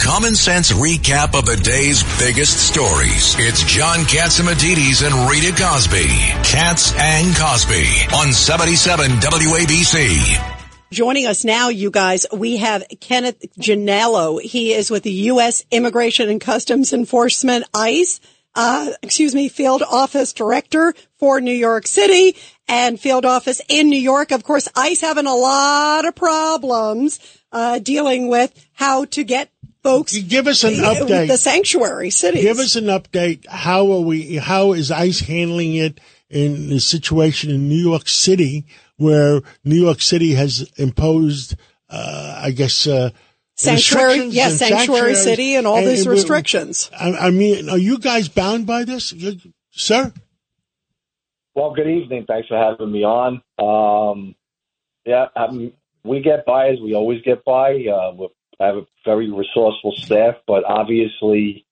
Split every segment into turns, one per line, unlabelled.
common sense recap of the day's biggest stories. It's John Catsimatidis and Rita Cosby. Cats and Cosby on 77 WABC.
Joining us now, you guys, we have Kenneth Genalo. He is with the U.S. Immigration and Customs Enforcement, ICE, uh, excuse me, Field Office Director for New York City and Field Office in New York. Of course, ICE having a lot of problems, uh, dealing with how to get folks.
Give us an update.
The sanctuary cities.
Give us an update. How are we, how is ICE handling it in the situation in New York City? where New York City has imposed, uh, I guess, uh,
sanctuary, yes, sanctuary city, and all and, these restrictions.
I, I, mean, are you guys bound by this, sir?
Well, good evening. Thanks for having me on. Um, yeah, um, we get by as we always get by. Uh, I have a very resourceful staff, but obviously,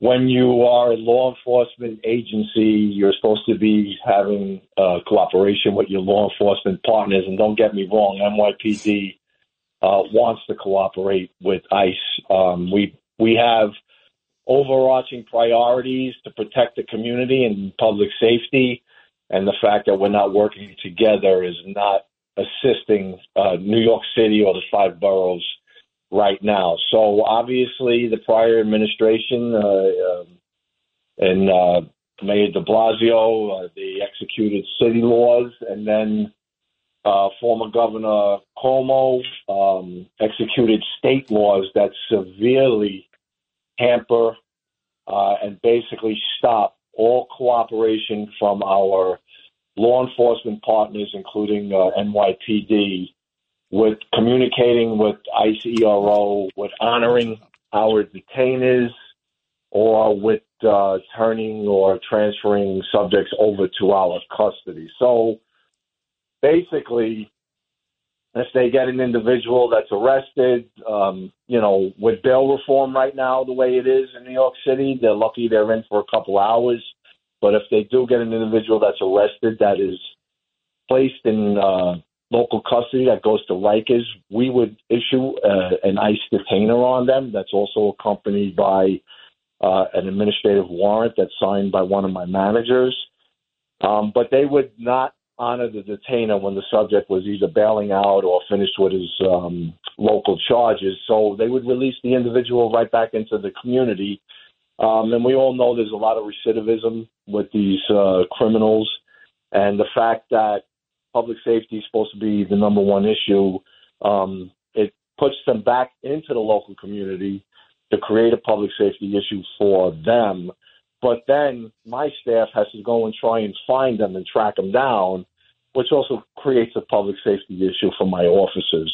when you are a law enforcement agency, you're supposed to be having uh, cooperation with your law enforcement partners. And don't get me wrong, NYPD uh, wants to cooperate with ICE. Um, we we have overarching priorities to protect the community and public safety, and the fact that we're not working together is not assisting uh, New York City or the five boroughs right now. So obviously, the prior administration uh, um, and uh, Mayor De Blasio, uh, they executed city laws, and then uh, former Governor Cuomo um, executed state laws that severely hamper uh, and basically stop all cooperation from our law enforcement partners, including uh, NYPD, with communicating with ICE ERO, with honoring our detainees, or with uh, turning or transferring subjects over to our custody. So basically, if they get an individual that's arrested, um, you know, with bail reform right now, the way it is in New York City, they're lucky they're in for a couple hours. But if they do get an individual that's arrested that is placed in uh, local custody that goes to Rikers, we would issue uh, an ICE detainer on them. That's also accompanied by uh, an administrative warrant that's signed by one of my managers. Um, but they would not honor the detainer when the subject was either bailing out or finished with his um, local charges. So they would release the individual right back into the community. Um, and we all know there's a lot of recidivism with these uh, criminals. And the fact that public safety is supposed to be the number one issue. Um, it puts them back into the local community to create a public safety issue for them. But then my staff has to go and try and find them and track them down, which also creates a public safety issue for my officers.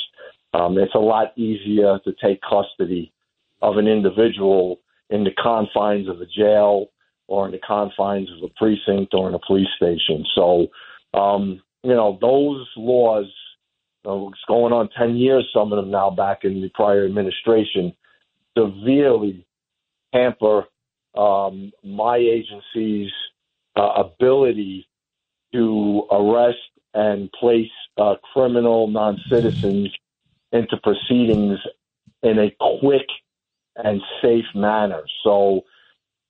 Um, it's a lot easier to take custody of an individual in the confines of a jail or in the confines of a precinct or in a police station. So um, you know, those laws, you know, it's going on 10 years, some of them now back in the prior administration, severely hamper um, my agency's uh, ability to arrest and place uh, criminal non citizens into proceedings in a quick and safe manner. So,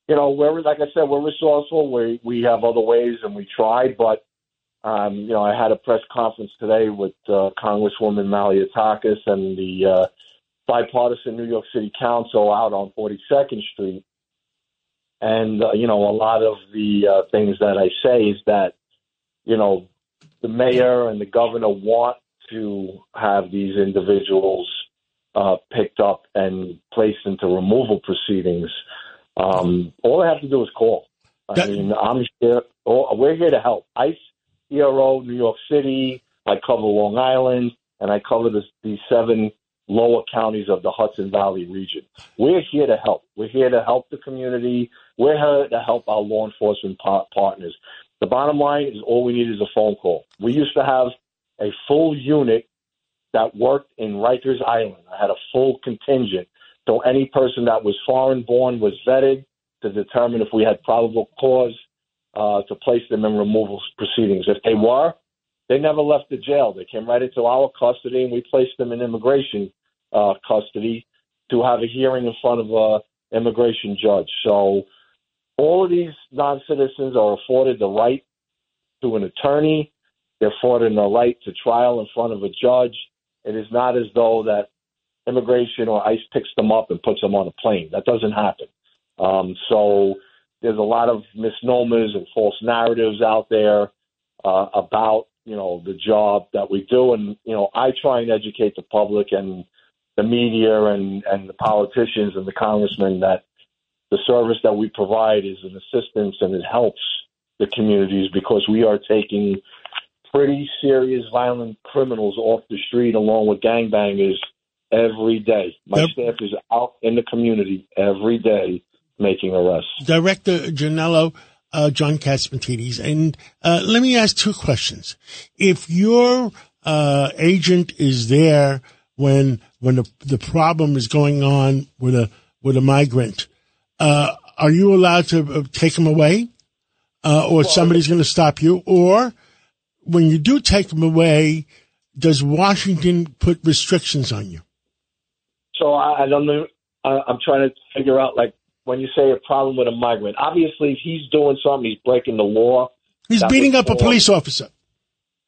you know, we're like I said, we're resourceful. We we have other ways, and we try, but um, you know, I had a press conference today with uh, Congresswoman Malliotakis and the uh, bipartisan New York City Council out on 42nd Street. And, uh, you know, a lot of the uh, things that I say is that, you know, the mayor and the governor want to have these individuals uh, picked up and placed into removal proceedings. Um, all I have to do is call. I mean, I'm here. We're here to help. ICE ERO, New York City. I cover Long Island, and I cover the, the seven lower counties of the Hudson Valley region. We're here to help. We're here to help the community. We're here to help our law enforcement par- partners. The bottom line is all we need is a phone call. We used to have a full unit that worked in Rikers Island. I had a full contingent. So any person that was foreign born was vetted to determine if we had probable cause uh, to place them in removal proceedings. If they were, they never left the jail. They came right into our custody, and we placed them in immigration uh, custody to have a hearing in front of a immigration judge. So all of these non-citizens are afforded the right to an attorney. They're afforded the right to trial in front of a judge. It is not as though that immigration or ICE picks them up and puts them on a plane. That doesn't happen. Um, so there's a lot of misnomers and false narratives out there uh, about you know the job that we do, and you know I try and educate the public and the media and and the politicians and the congressmen that the service that we provide is an assistance and it helps the communities because we are taking pretty serious violent criminals off the street along with gangbangers every day. My yep. staff is out in the community every day making arrests.
Director Genalo, uh, John Catsimatidis, and uh, let me ask two questions. If your uh, agent is there when when the, the problem is going on with a with a migrant, uh, are you allowed to uh, take him away, uh, or well, somebody's going to stop you? Or when you do take him away, does Washington put restrictions on you?
So I, I don't know. I, I'm trying to figure out like when you say a problem with a migrant. Obviously, if he's doing something, he's breaking the law.
He's beating up a police officer.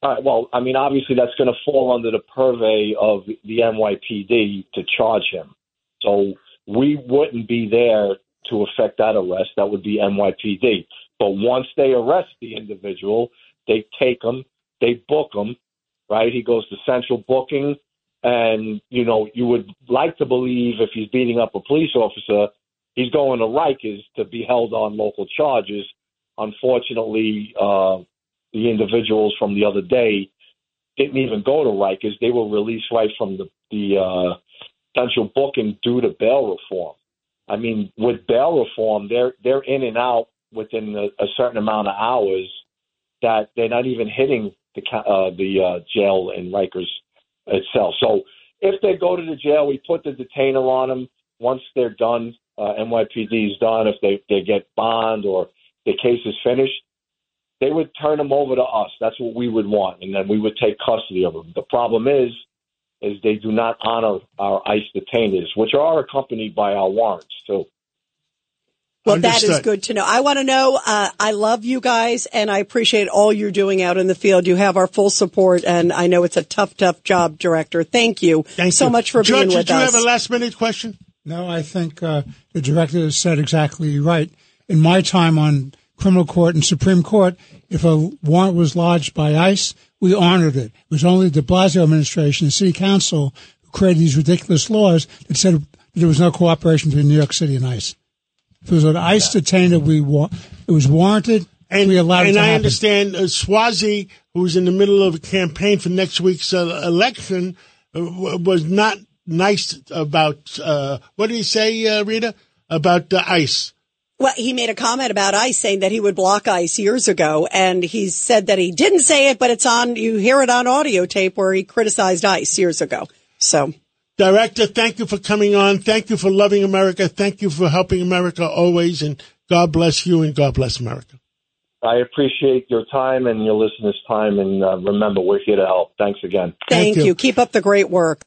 All right. Well, I mean, obviously, that's going to fall under the purvey of the NYPD to charge him. So we wouldn't be there to effect that arrest. That would be NYPD. But once they arrest the individual, they take him, they book him, right? He goes to central booking. And, you know, you would like to believe if he's beating up a police officer, he's going to Rikers to be held on local charges. Unfortunately, uh, the individuals from the other day didn't even go to Rikers. They were released right from the, the uh, central booking due to bail reform. I mean, with bail reform, they're they're in and out within a, a certain amount of hours that they're not even hitting the uh, the uh, jail in Rikers itself. So if they go to the jail, we put the detainer on them. Once they're done, uh, NYPD is done. If they they get bond or the case is finished, they would turn them over to us. That's what we would want, and then we would take custody of them. The problem is, is they do not honor our ICE detainees, which are accompanied by our warrants too.
Well, Understood. that is good to know. I want to know. Uh, I love you guys, and I appreciate all you're doing out in the field. You have our full support, and I know it's a tough, tough job, Director. Thank you
Thank
so
you.
much for
Judge,
being with us.
Judge, did you have a last minute question?
No, I think uh, the director said exactly right. In my time on criminal court and Supreme Court, if a warrant was lodged by ICE, we honored it. It was only the Blasio administration, the city council, who created these ridiculous laws that said there was no cooperation between New York City and ICE. If it was an ICE detainer, we wa- it was warranted. And, we allowed
and
I
happen. understand uh, Suozzi, who's in the middle of a campaign for next week's uh, election, uh, was not nice about uh, what did he say, uh, Rita, about the ICE?
Well, he made a comment about ICE saying that he would block ICE years ago, and he said that he didn't say it, but it's on. You hear it on audio tape where he criticized ICE years ago. So
Director, thank you for coming on. Thank you for loving America. Thank you for helping America always. And God bless you and God bless America.
I appreciate your time and your listeners' time. And uh, remember, we're here to help. Thanks again.
Thank, thank you. you. Keep up the great work.